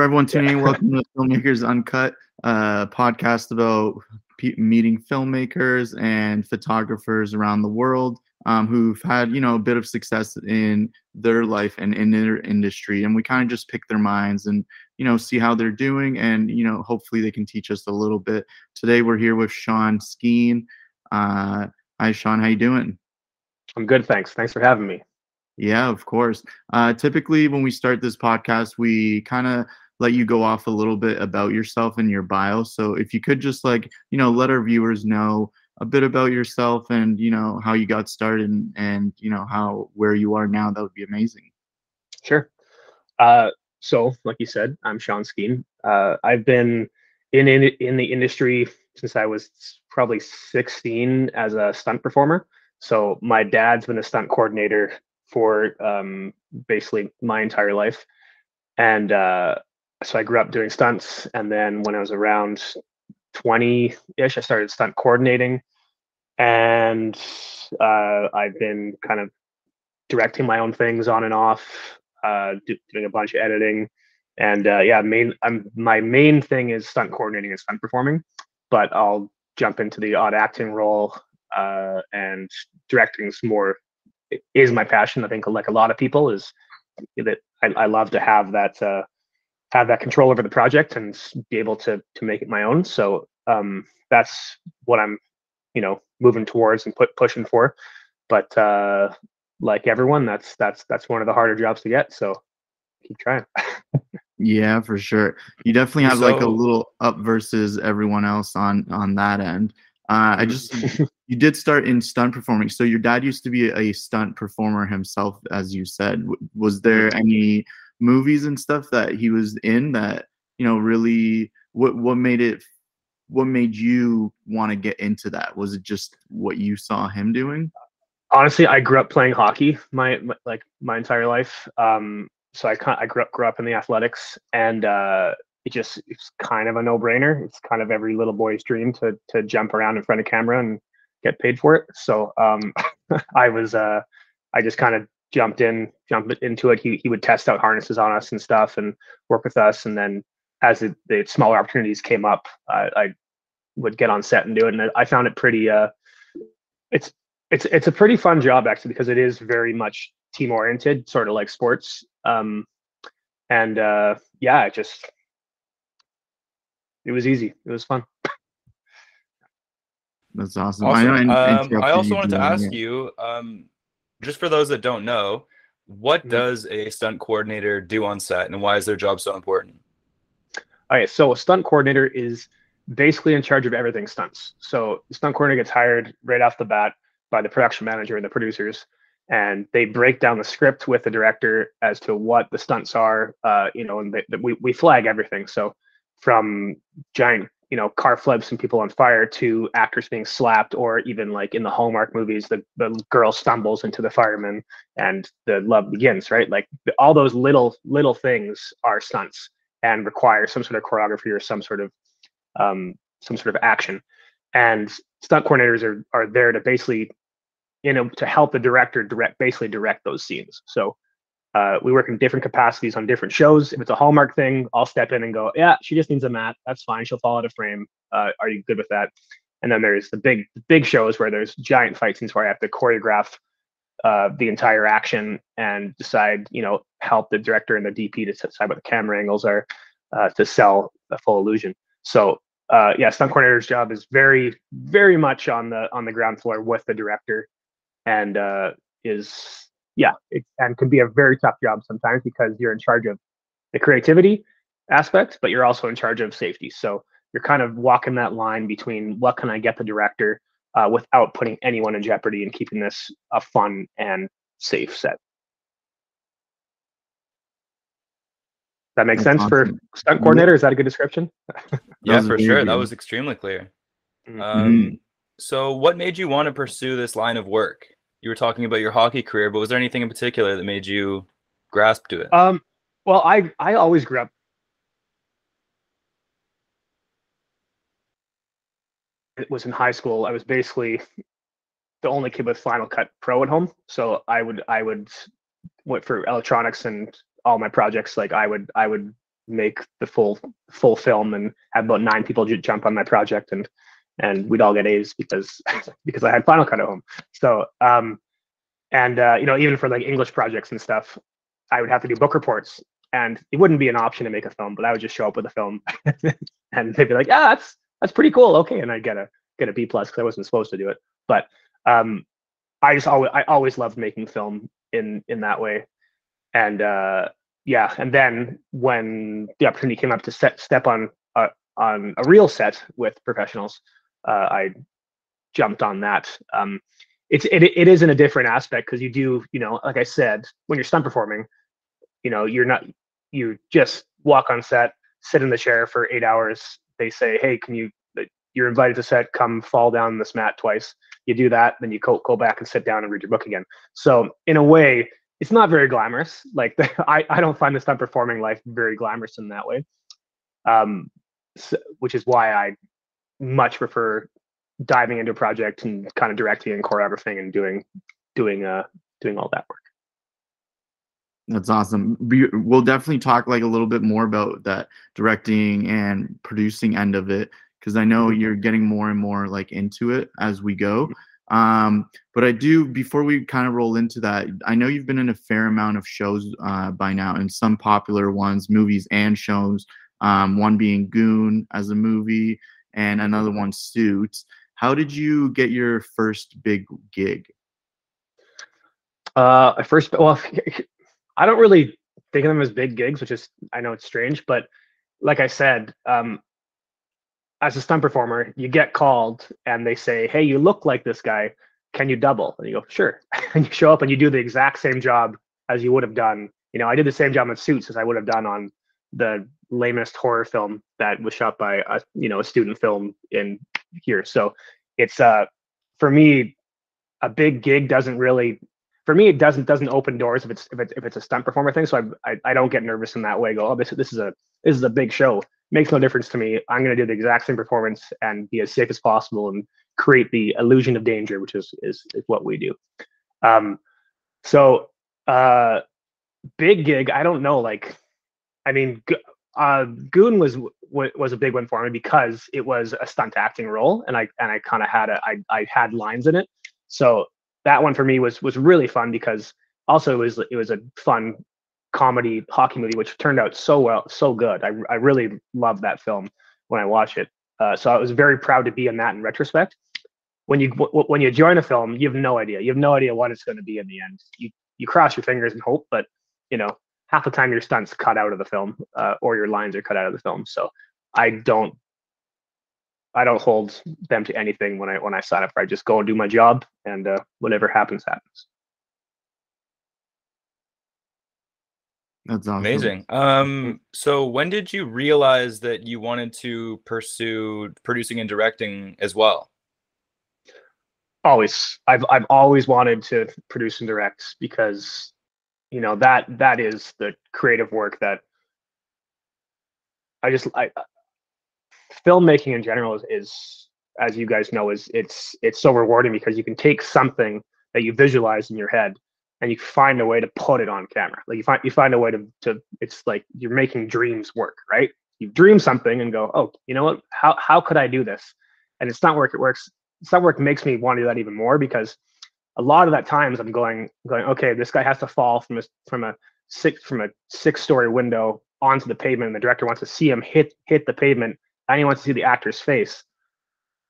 For everyone tuning in, welcome to Filmmakers Uncut, uh, podcast about pe- meeting filmmakers and photographers around the world um, who've had, you know, a bit of success in their life and in their industry. And we kind of just pick their minds and, you know, see how they're doing. And, you know, hopefully they can teach us a little bit. Today we're here with Sean Skene. Uh, hi, Sean. How you doing? I'm good, thanks. Thanks for having me. Yeah, of course. Uh, typically, when we start this podcast, we kind of let you go off a little bit about yourself and your bio. So, if you could just like, you know, let our viewers know a bit about yourself and you know how you got started and, and you know how where you are now, that would be amazing. Sure. Uh, so, like you said, I'm Sean Skene. Uh, I've been in, in in the industry since I was probably 16 as a stunt performer. So my dad's been a stunt coordinator for um, basically my entire life. And uh, so I grew up doing stunts. And then when I was around 20 ish, I started stunt coordinating. And uh, I've been kind of directing my own things on and off, uh, do, doing a bunch of editing. And uh, yeah, main I'm my main thing is stunt coordinating and stunt performing, but I'll jump into the odd acting role uh, and directing is more is my passion. I think, like a lot of people, is that I, I love to have that uh, have that control over the project and be able to to make it my own. So um, that's what I'm, you know, moving towards and put pushing for. But uh, like everyone, that's that's that's one of the harder jobs to get. So keep trying. yeah, for sure. You definitely have so, like a little up versus everyone else on on that end. Uh, I just you did start in stunt performing. So your dad used to be a stunt performer himself, as you said. Was there any movies and stuff that he was in that you know really what what made it what made you want to get into that? Was it just what you saw him doing? Honestly, I grew up playing hockey my, my like my entire life. Um, so I I grew up grew up in the athletics and uh, it just it's kind of a no-brainer. It's kind of every little boy's dream to to jump around in front of camera and get paid for it. So um, I was uh, I just kind of jumped in, jumped into it. He he would test out harnesses on us and stuff, and work with us. And then as the, the smaller opportunities came up, uh, I would get on set and do it. And I found it pretty. Uh, it's it's it's a pretty fun job actually because it is very much team oriented, sort of like sports. Um, and uh, yeah, it just it was easy. It was fun. That's awesome. awesome. I, um, I also wanted to ask it. you, um, just for those that don't know, what mm-hmm. does a stunt coordinator do on set, and why is their job so important? All right, so a stunt coordinator is basically in charge of everything stunts. So the stunt coordinator gets hired right off the bat by the production manager and the producers, and they break down the script with the director as to what the stunts are. Uh, you know, and they, we we flag everything. So from giant you know car flips and people on fire to actors being slapped or even like in the hallmark movies the, the girl stumbles into the fireman and the love begins right? Like all those little little things are stunts and require some sort of choreography or some sort of um, some sort of action. And stunt coordinators are are there to basically you know to help the director direct basically direct those scenes. So uh, we work in different capacities on different shows. If it's a Hallmark thing, I'll step in and go, yeah, she just needs a mat. That's fine. She'll fall out of frame. Uh, are you good with that? And then there's the big, big shows where there's giant fight scenes where I have to choreograph uh, the entire action and decide, you know, help the director and the DP to decide what the camera angles are uh, to sell a full illusion. So uh, yeah, stunt coordinator's job is very, very much on the on the ground floor with the director, and uh, is yeah, it, and can be a very tough job sometimes because you're in charge of the creativity aspect, but you're also in charge of safety. So you're kind of walking that line between what can I get the director uh, without putting anyone in jeopardy and keeping this a fun and safe set. That makes That's sense awesome. for stunt coordinator. Is that a good description? yeah, for sure. That was extremely clear. Mm-hmm. Um, so, what made you want to pursue this line of work? You were talking about your hockey career, but was there anything in particular that made you grasp to it? Um, well, I I always grew up. It was in high school. I was basically the only kid with Final Cut Pro at home, so I would I would went for electronics and all my projects. Like I would I would make the full full film and have about nine people jump on my project and and we'd all get A's because because I had Final Cut at home. So um, and uh, you know even for like English projects and stuff, I would have to do book reports, and it wouldn't be an option to make a film, but I would just show up with a film, and they'd be like, "Yeah, that's that's pretty cool, okay," and I'd get a get a B plus because I wasn't supposed to do it. But um, I just always I always loved making film in in that way, and uh, yeah, and then when the opportunity came up to set, step on uh, on a real set with professionals, uh, I jumped on that. Um, it's it, it is in a different aspect because you do you know like I said when you're stunt performing, you know you're not you just walk on set, sit in the chair for eight hours. They say, hey, can you? You're invited to set. Come fall down this mat twice. You do that, then you go go back and sit down and read your book again. So in a way, it's not very glamorous. Like I I don't find the stunt performing life very glamorous in that way. Um, so, which is why I much prefer diving into a project and kind of directing and choreographing and doing doing uh doing all that work. That's awesome. We'll definitely talk like a little bit more about that directing and producing end of it because I know mm-hmm. you're getting more and more like into it as we go. Mm-hmm. Um, but I do before we kind of roll into that, I know you've been in a fair amount of shows uh, by now, and some popular ones, movies and shows. Um, one being Goon as a movie, and another one Suits. How did you get your first big gig? Uh, first, well, I don't really think of them as big gigs, which is I know it's strange, but like I said, um, as a stunt performer, you get called and they say, "Hey, you look like this guy. Can you double?" And you go, "Sure." and you show up and you do the exact same job as you would have done. You know, I did the same job in Suits as I would have done on the lamest horror film that was shot by a you know a student film in here. So it's uh for me a big gig doesn't really for me it doesn't doesn't open doors if it's if it's if it's a stunt performer thing. So I I, I don't get nervous in that way. Go oh this this is a this is a big show. Makes no difference to me. I'm going to do the exact same performance and be as safe as possible and create the illusion of danger, which is is, is what we do. Um, so uh, big gig. I don't know. Like, I mean, uh, Goon was was a big one for me because it was a stunt acting role, and I and I kind of had a I I had lines in it, so that one for me was was really fun because also it was it was a fun comedy hockey movie which turned out so well so good. I I really loved that film when I watched it, uh, so I was very proud to be in that in retrospect. When you when you join a film, you have no idea. You have no idea what it's going to be in the end. You you cross your fingers and hope, but you know half the time your stunts cut out of the film uh, or your lines are cut out of the film. So I don't I don't hold them to anything when I when I sign up. I just go and do my job, and uh, whatever happens, happens. That's awesome. amazing. Um, so when did you realize that you wanted to pursue producing and directing as well? Always, I've I've always wanted to produce and direct because you know that that is the creative work that i just i uh, filmmaking in general is, is as you guys know is it's it's so rewarding because you can take something that you visualize in your head and you find a way to put it on camera. Like you find you find a way to to it's like you're making dreams work right? You dream something and go oh you know what? How how could i do this? And it's not work it works it's not work makes me want to do that even more because a lot of that times I'm going going okay, this guy has to fall from a from a six from a six story window onto the pavement, and the director wants to see him hit hit the pavement, and he wants to see the actor's face.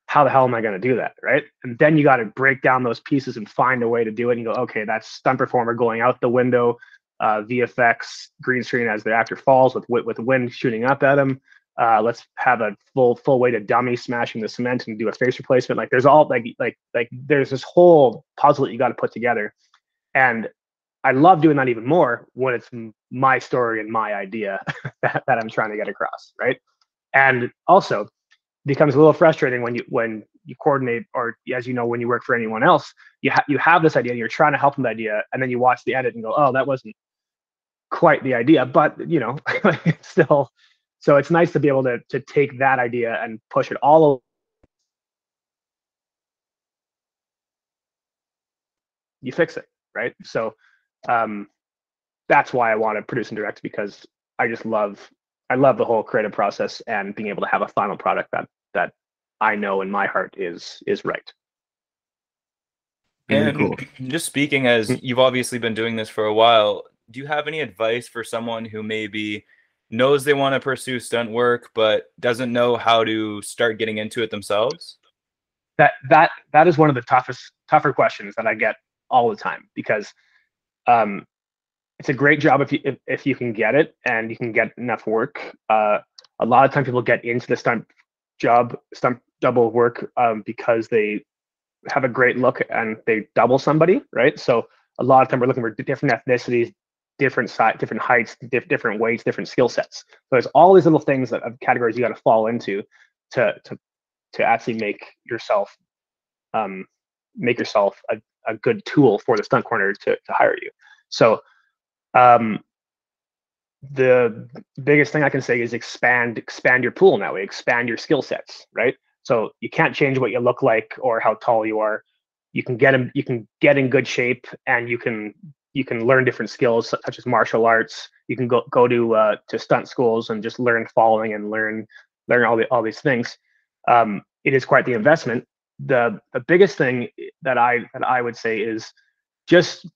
How the hell am I going to do that, right? And then you got to break down those pieces and find a way to do it. And go, okay, that's stunt performer going out the window, uh, VFX green screen as the actor falls with with wind shooting up at him uh, let's have a full full weighted dummy smashing the cement and do a face replacement. Like there's all like like like there's this whole puzzle that you got to put together, and I love doing that even more when it's my story and my idea that, that I'm trying to get across, right? And also becomes a little frustrating when you when you coordinate or as you know when you work for anyone else you have you have this idea and you're trying to help them the idea and then you watch the edit and go oh that wasn't quite the idea but you know still so it's nice to be able to to take that idea and push it all over. You fix it, right? So um, that's why I want to produce and direct because I just love I love the whole creative process and being able to have a final product that that I know in my heart is is right. And cool. just speaking as mm. you've obviously been doing this for a while, do you have any advice for someone who maybe knows they want to pursue stunt work but doesn't know how to start getting into it themselves? That that that is one of the toughest tougher questions that I get all the time because um, it's a great job if you if, if you can get it and you can get enough work. Uh, a lot of times people get into the stunt job, stunt double work um, because they have a great look and they double somebody, right? So a lot of time we're looking for different ethnicities, different size, different heights, diff- different weights, different skill sets. So there's all these little things that of categories you got to fall into to to to actually make yourself um, make yourself a, a good tool for the stunt coordinator to, to hire you. So um, the biggest thing I can say is expand expand your pool now. Expand your skill sets, right? So you can't change what you look like or how tall you are. You can get in, you can get in good shape and you can you can learn different skills such as martial arts. You can go go to uh, to stunt schools and just learn following and learn learn all the all these things. Um, it is quite the investment. The the biggest thing that I that I would say is just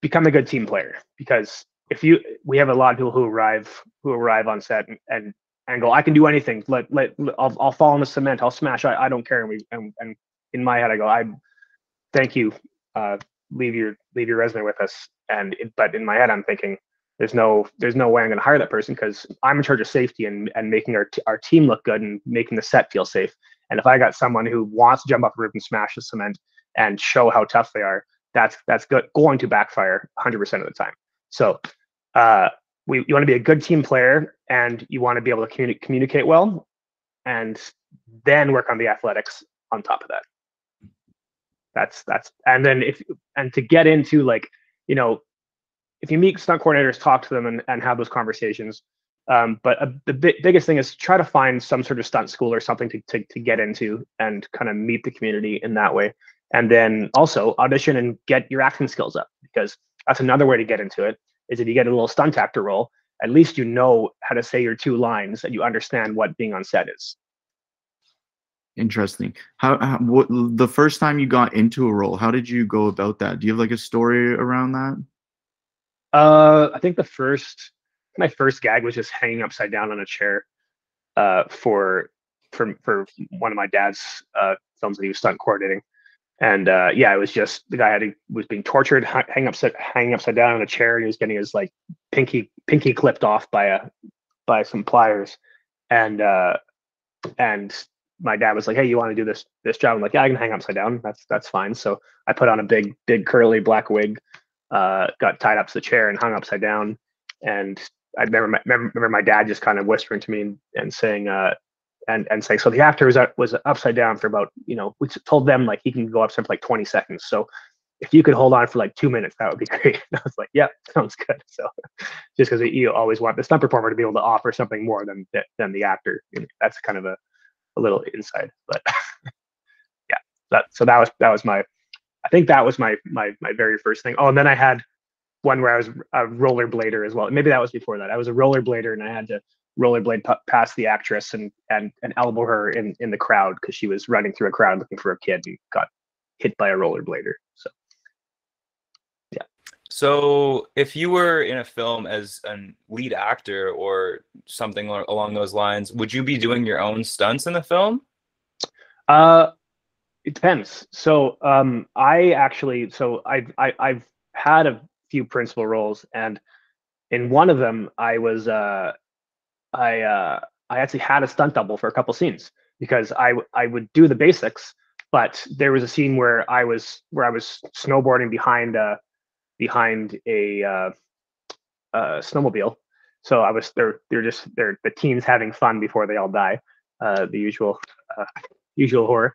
become a good team player because if you we have a lot of people who arrive who arrive on set and, and and go, I can do anything. Let let I'll, I'll fall in the cement. I'll smash. I, I don't care. And we and, and in my head, I go, I thank you. Uh, leave your leave your resume with us. And it, but in my head, I'm thinking, there's no there's no way I'm going to hire that person because I'm in charge of safety and and making our t- our team look good and making the set feel safe. And if I got someone who wants to jump off a roof and smash the cement and show how tough they are, that's that's good, going to backfire 100% of the time. So uh, we you want to be a good team player and you want to be able to communi- communicate well and then work on the athletics on top of that that's that's and then if and to get into like you know if you meet stunt coordinators talk to them and, and have those conversations um, but a, the bi- biggest thing is try to find some sort of stunt school or something to, to, to get into and kind of meet the community in that way and then also audition and get your acting skills up because that's another way to get into it is if you get a little stunt actor role, at least you know how to say your two lines and you understand what being on set is. Interesting. How, how what, the first time you got into a role, how did you go about that? Do you have like a story around that? Uh, I think the first my first gag was just hanging upside down on a chair uh, for for for one of my dad's uh, films that he was stunt coordinating and uh, yeah, it was just the guy had was being tortured, hang upside hanging upside down on a chair, and he was getting his like pinky pinky clipped off by a by some pliers, and uh, and my dad was like, "Hey, you want to do this this job?" I'm like, "Yeah, I can hang upside down. That's that's fine." So I put on a big big curly black wig, uh, got tied up to the chair and hung upside down, and I remember my, remember my dad just kind of whispering to me and, and saying, uh, and and saying so the actor was was upside down for about you know we told them like he can go upside for like 20 seconds so if you could hold on for like two minutes that would be great and i was like yeah sounds good so just because you always want the stunt performer to be able to offer something more than than the actor that's kind of a, little inside but yeah that so that was that was my i think that was my my my very first thing. Oh and then i had one where i was a rollerblader as well. Maybe that was before that. I was a rollerblader and i had to rollerblade p- past the actress and and and elbow her in in the crowd because she was running through a crowd looking for a kid and got hit by a rollerblader. So if you were in a film as a lead actor or something along those lines, would you be doing your own stunts in the film? Uh it depends. So um I actually so I've I, I've had a few principal roles and in one of them I was uh I uh, I actually had a stunt double for a couple scenes because I I would do the basics, but there was a scene where I was where I was snowboarding behind uh behind a uh, uh, snowmobile. So I was they're they're just they're the teens having fun before they all die, uh, the usual uh, usual horror.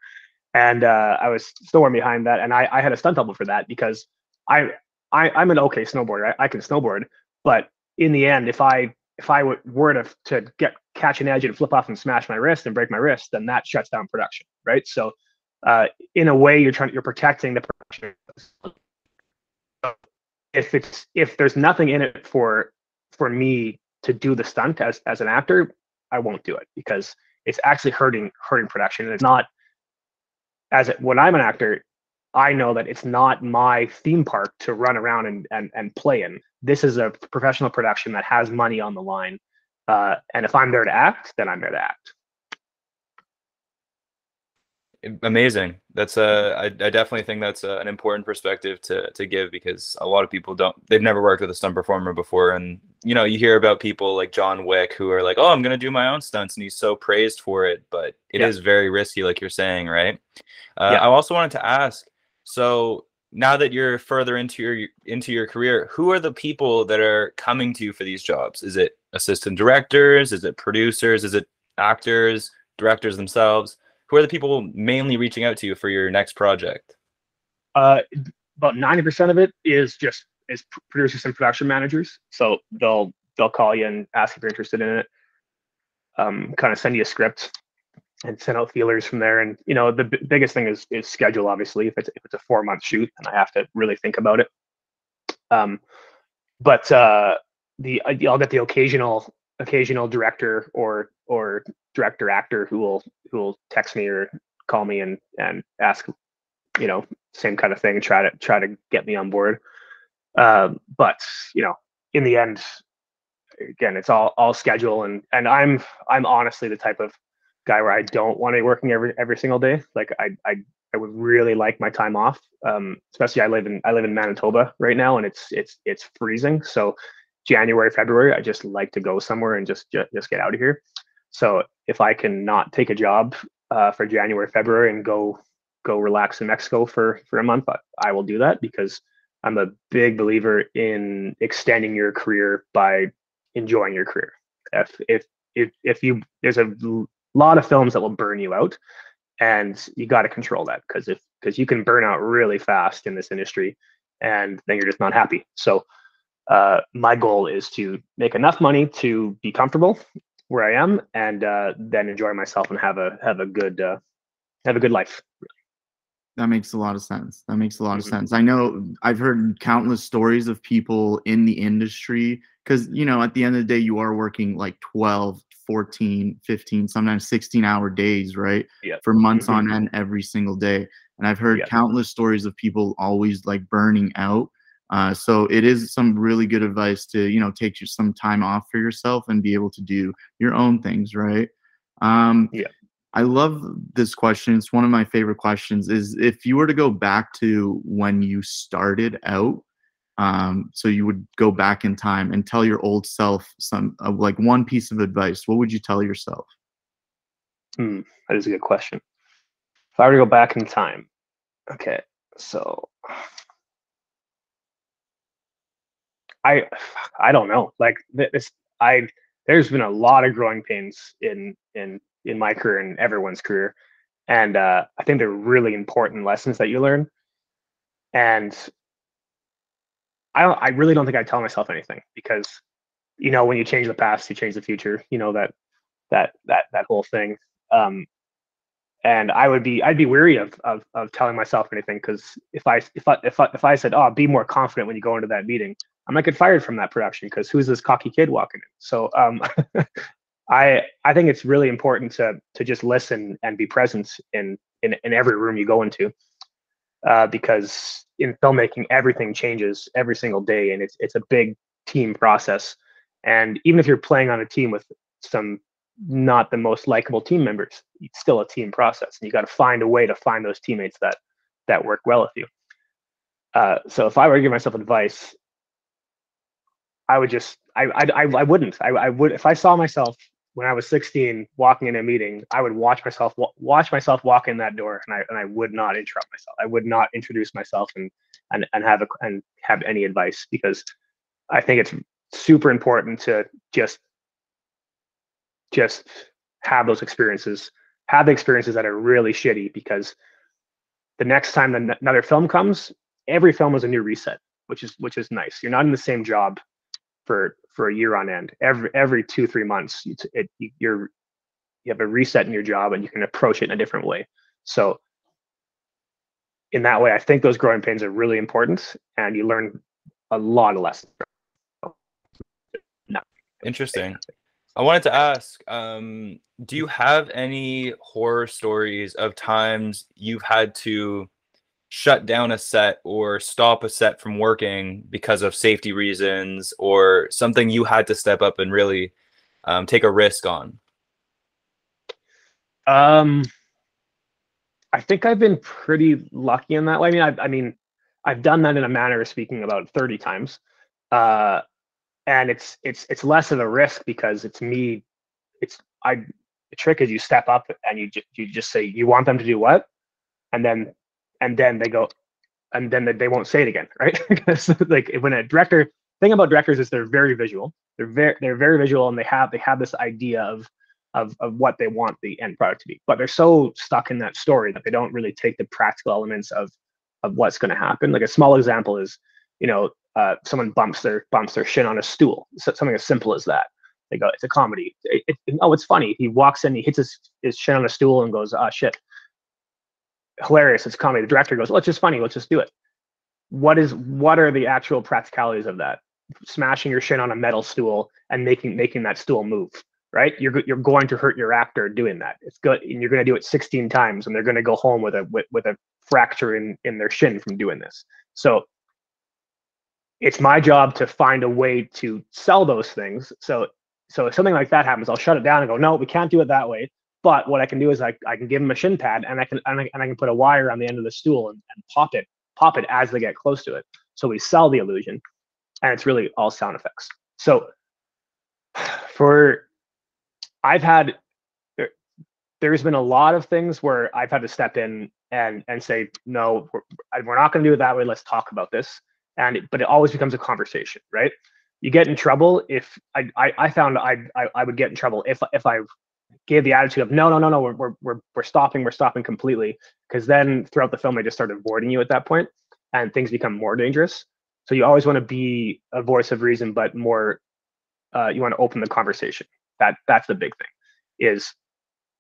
And uh, I was snowboarding behind that, and I, I had a stunt double for that because I, I I'm an okay snowboarder. I, I can snowboard, but in the end, if I if I were to to get catch an edge and flip off and smash my wrist and break my wrist, then that shuts down production, right? So, uh, in a way, you're trying you're protecting the production. If it's if there's nothing in it for for me to do the stunt as as an actor, I won't do it because it's actually hurting hurting production. And it's not as it, when I'm an actor, I know that it's not my theme park to run around and and, and play in. This is a professional production that has money on the line. Uh, and if I'm there to act, then I'm there to act. Amazing. That's a. I, I definitely think that's a, an important perspective to to give because a lot of people don't. They've never worked with a stunt performer before, and you know you hear about people like John Wick who are like, "Oh, I'm gonna do my own stunts," and he's so praised for it, but it yeah. is very risky, like you're saying, right? Uh, yeah. I also wanted to ask. So now that you're further into your into your career, who are the people that are coming to you for these jobs? Is it assistant directors? Is it producers? Is it actors, directors themselves? Who are the people mainly reaching out to you for your next project? Uh, about ninety percent of it is just is producers and production managers. So they'll they'll call you and ask if you're interested in it. Um, kind of send you a script and send out feelers from there. And you know, the b- biggest thing is is schedule. Obviously, if it's if it's a four month shoot, and I have to really think about it. Um, but uh, the I'll get the occasional occasional director or or director actor who will who will text me or call me and and ask you know same kind of thing try to try to get me on board um, but you know in the end again it's all all schedule and and i'm i'm honestly the type of guy where i don't want to be working every every single day like i i I would really like my time off. Um, especially I live in I live in Manitoba right now, and it's it's it's freezing. So January, February, I just like to go somewhere and just just, just get out of here. So if I can not take a job uh, for January, February, and go go relax in Mexico for for a month, I, I will do that because I'm a big believer in extending your career by enjoying your career. If if if if you there's a lot of films that will burn you out, and you got to control that because if because you can burn out really fast in this industry, and then you're just not happy. So uh, my goal is to make enough money to be comfortable where I am, and uh, then enjoy myself and have a have a good uh, have a good life. That makes a lot of sense. That makes a lot mm-hmm. of sense. I know I've heard countless stories of people in the industry because, you know, at the end of the day, you are working like 12, 14, 15, sometimes 16 hour days, right? Yeah. For months mm-hmm. on end every single day. And I've heard countless stories of people always like burning out uh, so it is some really good advice to you know take you some time off for yourself and be able to do your own things, right? Um, yeah. I love this question. It's one of my favorite questions. Is if you were to go back to when you started out, um, so you would go back in time and tell your old self some uh, like one piece of advice. What would you tell yourself? Hmm, that is a good question. If I were to go back in time, okay, so I I don't know. Like this, I there's been a lot of growing pains in in in my career and everyone's career, and uh, I think they're really important lessons that you learn. And I I really don't think I tell myself anything because you know when you change the past, you change the future. You know that that that that whole thing. Um, and I would be I'd be weary of of, of telling myself anything because if I if I if I if I said oh be more confident when you go into that meeting I might get fired from that production because who's this cocky kid walking in? So um, I I think it's really important to to just listen and be present in in, in every room you go into, uh, because in filmmaking everything changes every single day and it's it's a big team process. And even if you're playing on a team with some not the most likable team members, it's still a team process, and you got to find a way to find those teammates that that work well with you. Uh, so if I were to give myself advice, I would just I I I wouldn't I I would if I saw myself when I was 16 walking in a meeting, I would watch myself watch myself walk in that door, and I and I would not interrupt myself. I would not introduce myself and and and have a and have any advice because I think it's super important to just just have those experiences, have the experiences that are really shitty because the next time another film comes, every film is a new reset, which is which is nice. You're not in the same job for for a year on end. Every every two three months, it's, it you're you have a reset in your job and you can approach it in a different way. So in that way, I think those growing pains are really important, and you learn a lot of lessons. Interesting. I wanted to ask, um, do you have any horror stories of times you've had to shut down a set or stop a set from working because of safety reasons or something you had to step up and really um, take a risk on? Um, I think I've been pretty lucky in that way. I mean, I, I mean, I've done that in a manner of speaking about 30 times. Uh, and it's it's it's less of a risk because it's me it's i the trick is you step up and you you just say you want them to do what and then and then they go and then they won't say it again right because like when a director thing about directors is they're very visual they're very they're very visual and they have they have this idea of of of what they want the end product to be but they're so stuck in that story that they don't really take the practical elements of of what's going to happen like a small example is you know uh, someone bumps their bumps their shin on a stool. So something as simple as that. They go, it's a comedy. It, it, oh, it's funny. He walks in, he hits his, his shin on a stool and goes, ah, shit. Hilarious. It's comedy. The director goes, well, it's just funny. Let's just do it. What is what are the actual practicalities of that? Smashing your shin on a metal stool and making making that stool move. Right? You're you're going to hurt your actor doing that. It's good, and you're going to do it 16 times, and they're going to go home with a with, with a fracture in in their shin from doing this. So it's my job to find a way to sell those things. So so if something like that happens, I'll shut it down and go, no, we can't do it that way. But what I can do is I, I can give them a shin pad and I can and I, and I can put a wire on the end of the stool and, and pop it, pop it as they get close to it. So we sell the illusion. And it's really all sound effects. So for I've had there, there's been a lot of things where I've had to step in and and say, no, we're, we're not going to do it that way. Let's talk about this and but it always becomes a conversation right you get in trouble if i i, I found I, I, I would get in trouble if if i gave the attitude of no no no no we're we're we're, stopping we're stopping completely. Because then throughout the film they just start avoiding you at that point and things become more dangerous. So you always want to be a voice of reason but more uh, you want to open the conversation. That that's the big thing is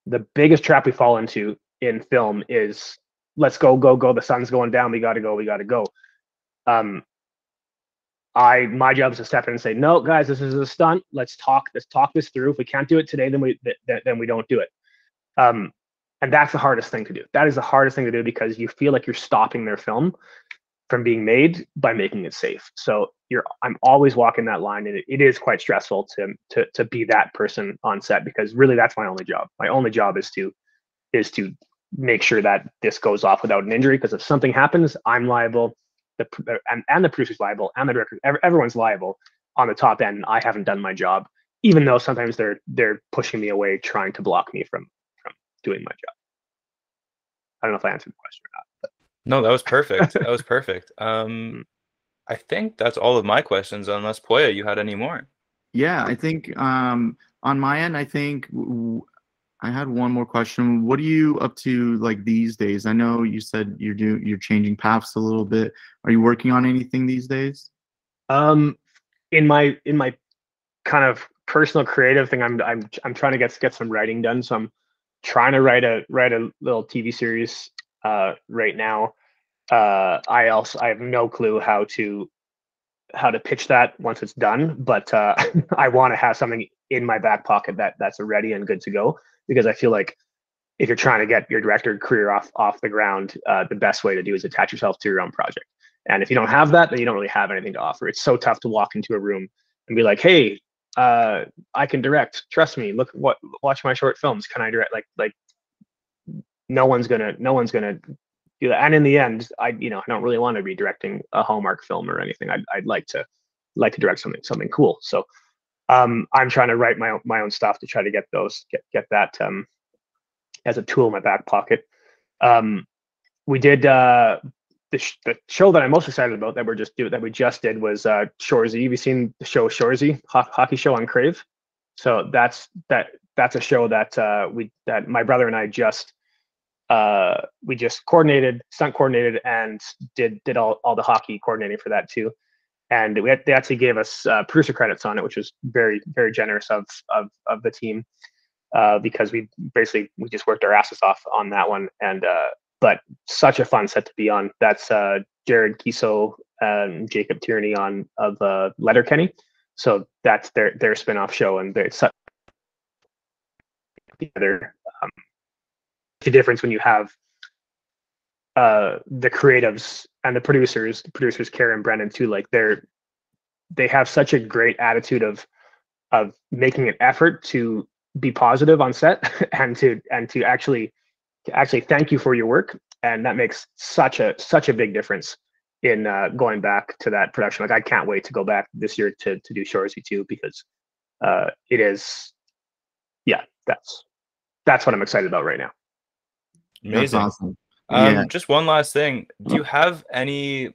the biggest trap we fall into in film is let's go go go the sun's going down we got to go we got to go. Um, I my job is to step in and say, no, guys, this is a stunt. Let's talk. Let's talk this through. If we can't do it today, then we th- then we don't do it. Um, and that's the hardest thing to do. That is the hardest thing to do because you feel like you're stopping their film from being made by making it safe. So you're I'm always walking that line, and it, it is quite stressful to to to be that person on set because really that's my only job. My only job is to is to make sure that this goes off without an injury. Because if something happens, I'm liable the and, and the producer's liable and the director everyone's liable on the top end i haven't done my job even though sometimes they're they're pushing me away trying to block me from from doing my job i don't know if i answered the question or not but. no that was perfect that was perfect um hmm. i think that's all of my questions unless poya you had any more yeah i think um on my end i think I had one more question. What are you up to like these days? I know you said you're doing you're changing paths a little bit. Are you working on anything these days? Um, in my in my kind of personal creative thing, I'm I'm I'm trying to get get some writing done. So I'm trying to write a write a little TV series uh, right now. Uh, I also I have no clue how to how to pitch that once it's done, but uh, I want to have something in my back pocket that that's ready and good to go because I feel like if you're trying to get your director career off off the ground, uh, the best way to do is attach yourself to your own project. And if you don't have that, then you don't really have anything to offer. It's so tough to walk into a room and be like, "Hey, uh, I can direct. Trust me. Look, what watch my short films. Can I direct?" Like, like no one's gonna, no one's gonna do that. And in the end, I, you know, I don't really want to be directing a Hallmark film or anything. I'd, I'd like to, like to direct something, something cool. So um, I'm trying to write my own, my own stuff to try to get those get get that um, as a tool in my back pocket. Um, we did uh, the, sh- the show that I'm most excited about that we're just do that we just did was uh, Shoresy. Have you seen the show Shoresy ho- hockey show on Crave? So that's that that's a show that uh, we that my brother and I just uh, we just coordinated, stunt coordinated, and did did all, all the hockey coordinating for that too and we had, they actually gave us uh, producer credits on it, which was very very generous of of of the team uh, because we basically we just worked our asses off on that one. And uh, but such a fun set to be on. That's uh, Jared Keeso and Jacob Tierney on of uh, Letterkenny. so that's their their spin-off show, and it's the other the difference when you have uh, the creatives and the producers, the producers Karen and Brendan too, like they're they have such a great attitude of of making an effort to be positive on set and to and to actually to actually thank you for your work. And that makes such a such a big difference in uh, going back to that production. Like i can't wait to go back this year to to do shoresy 2 because uh it is yeah that's that's what i'm excited about right now. Amazing. that's awesome um, yeah. just one last thing do you have any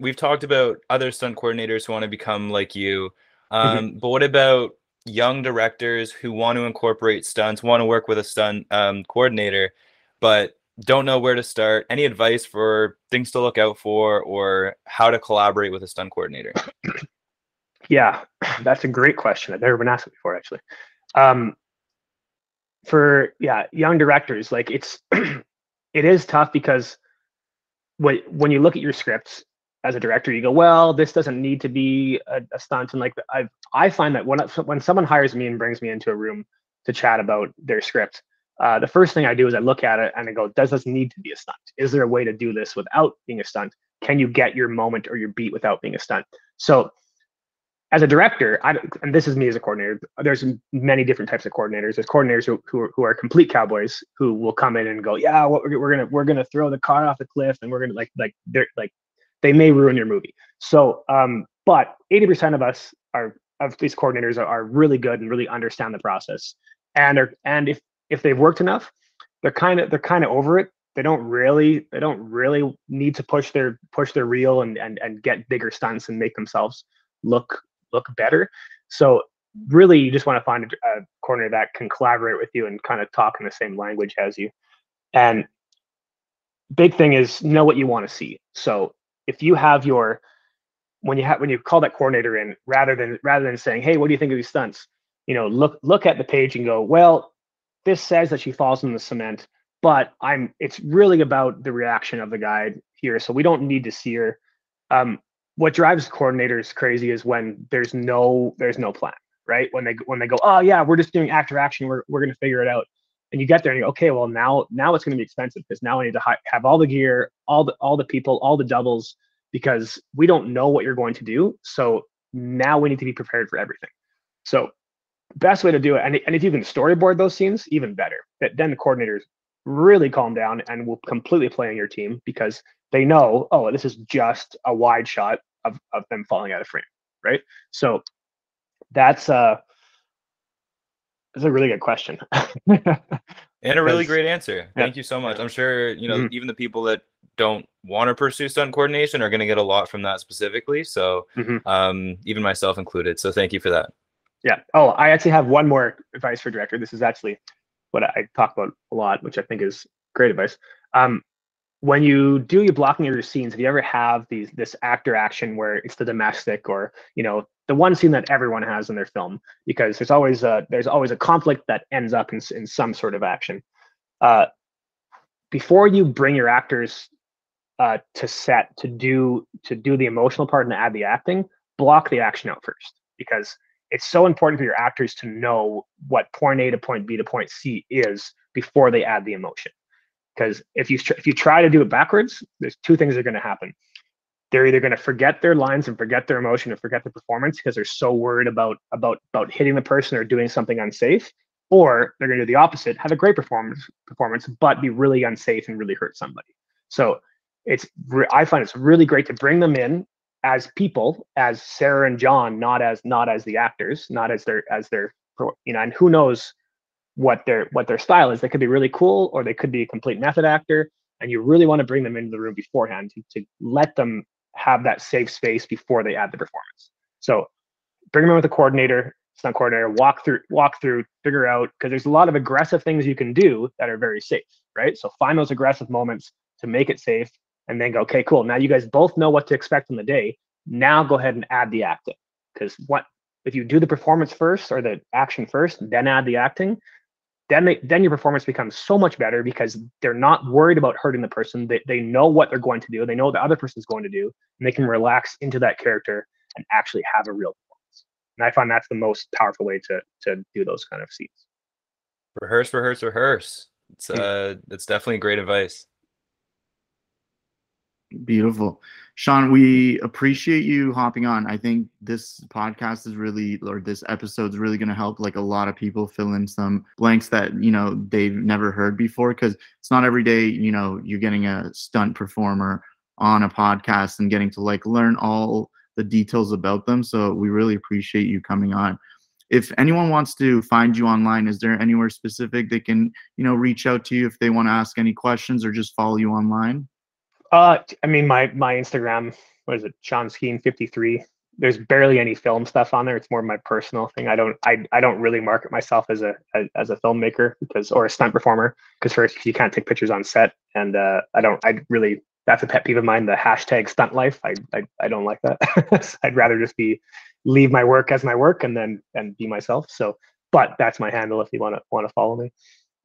we've talked about other stunt coordinators who want to become like you mm-hmm. um, mm-hmm. but what about young directors who want to incorporate stunts, want to work with a stunt um, coordinator, but don't know where to start. Any advice for things to look out for or how to collaborate with a stunt coordinator? Yeah, that's a great question. I've never been asked it before, actually. Um, for yeah, young directors, like it's it is tough because when when you look at your scripts, as a director, you go, well, this doesn't need to be a, a stunt. And like, I I find that when when someone hires me and brings me into a room to chat about their script, uh, the first thing I do is I look at it and I go, does this need to be a stunt? Is there a way to do this without being a stunt? Can you get your moment or your beat without being a stunt? So, as a director, I, and this is me as a coordinator. There's many different types of coordinators. There's coordinators who, who, are, who are complete cowboys who will come in and go, yeah, what we're, we're gonna we're gonna throw the car off the cliff and we're gonna like like they're like they may ruin your movie. So, um, but 80% of us are of these coordinators are, are really good and really understand the process. And are and if if they've worked enough, they're kind of they're kind of over it. They don't really they don't really need to push their push their reel and and and get bigger stunts and make themselves look look better. So really you just want to find a, a corner that can collaborate with you and kind of talk in the same language as you. And big thing is know what you want to see. So if you have your when you have when you call that coordinator in rather than rather than saying hey what do you think of these stunts you know look look at the page and go well this says that she falls in the cement but i'm it's really about the reaction of the guy here so we don't need to see her um, what drives coordinators crazy is when there's no there's no plan right when they when they go oh yeah we're just doing actor action we're, we're going to figure it out and you get there and you go, okay, well now now it's going to be expensive because now I need to hi- have all the gear, all the all the people, all the doubles because we don't know what you're going to do. So now we need to be prepared for everything. So best way to do it, and, and if you can storyboard those scenes, even better. That then the coordinators really calm down and will completely play on your team because they know, oh, this is just a wide shot of, of them falling out of frame, right? So that's uh that's a really good question. and a really great answer. Thank yeah. you so much. I'm sure, you know, mm-hmm. even the people that don't want to pursue stunt coordination are going to get a lot from that specifically. So, mm-hmm. um, even myself included. So, thank you for that. Yeah. Oh, I actually have one more advice for director. This is actually what I talk about a lot, which I think is great advice. Um, when you do your blocking of your scenes, if you ever have these this actor action where it's the domestic or you know the one scene that everyone has in their film, because there's always a there's always a conflict that ends up in in some sort of action. Uh, before you bring your actors uh, to set to do to do the emotional part and add the acting, block the action out first because it's so important for your actors to know what point A to point B to point C is before they add the emotion because if you if you try to do it backwards, there's two things that are going to happen. They're either going to forget their lines and forget their emotion and forget the performance because they're so worried about about about hitting the person or doing something unsafe, or they're going to do the opposite, have a great performance performance, but be really unsafe and really hurt somebody. So it's I find it's really great to bring them in as people, as Sarah and John, not as not as the actors, not as their as their you know, and who knows what their what their style is. They could be really cool or they could be a complete method actor. And you really want to bring them into the room beforehand to, to let them have that safe space before they add the performance. So bring them in with a coordinator, stunt coordinator, walk through, walk through, figure out because there's a lot of aggressive things you can do that are very safe, right? So find those aggressive moments to make it safe and then go, okay, cool. Now you guys both know what to expect in the day. Now go ahead and add the acting. Because what if you do the performance first or the action first, then add the acting, then they, then your performance becomes so much better because they're not worried about hurting the person. They, they know what they're going to do. They know what the other person is going to do, and they can relax into that character and actually have a real performance. and I find that's the most powerful way to to do those kind of scenes. Rehearse, rehearse, rehearse. It's hmm. uh, it's definitely great advice. Beautiful. Sean, we appreciate you hopping on. I think this podcast is really, or this episode is really going to help like a lot of people fill in some blanks that, you know, they've never heard before. Cause it's not every day, you know, you're getting a stunt performer on a podcast and getting to like learn all the details about them. So we really appreciate you coming on. If anyone wants to find you online, is there anywhere specific they can, you know, reach out to you if they want to ask any questions or just follow you online? Uh, I mean, my my Instagram, what is it, Sean Skene fifty three. There's barely any film stuff on there. It's more my personal thing. I don't I, I don't really market myself as a as a filmmaker because or a stunt performer because first you can't take pictures on set and uh, I don't I really that's a pet peeve of mine the hashtag stunt life I I, I don't like that I'd rather just be leave my work as my work and then and be myself so but that's my handle if you want to want to follow me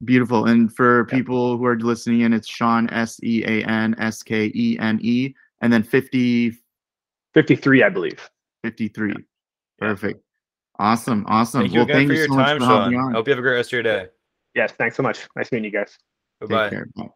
Beautiful. And for people who are listening in, it's Sean S E A N S K E N E, and then 50. 53, I believe. 53. Yeah. Perfect. Awesome. Awesome. Thank you well, again thank for you your so time, Sean. I hope you have a great rest of your day. Yes. Thanks so much. Nice meeting you guys. Bye bye.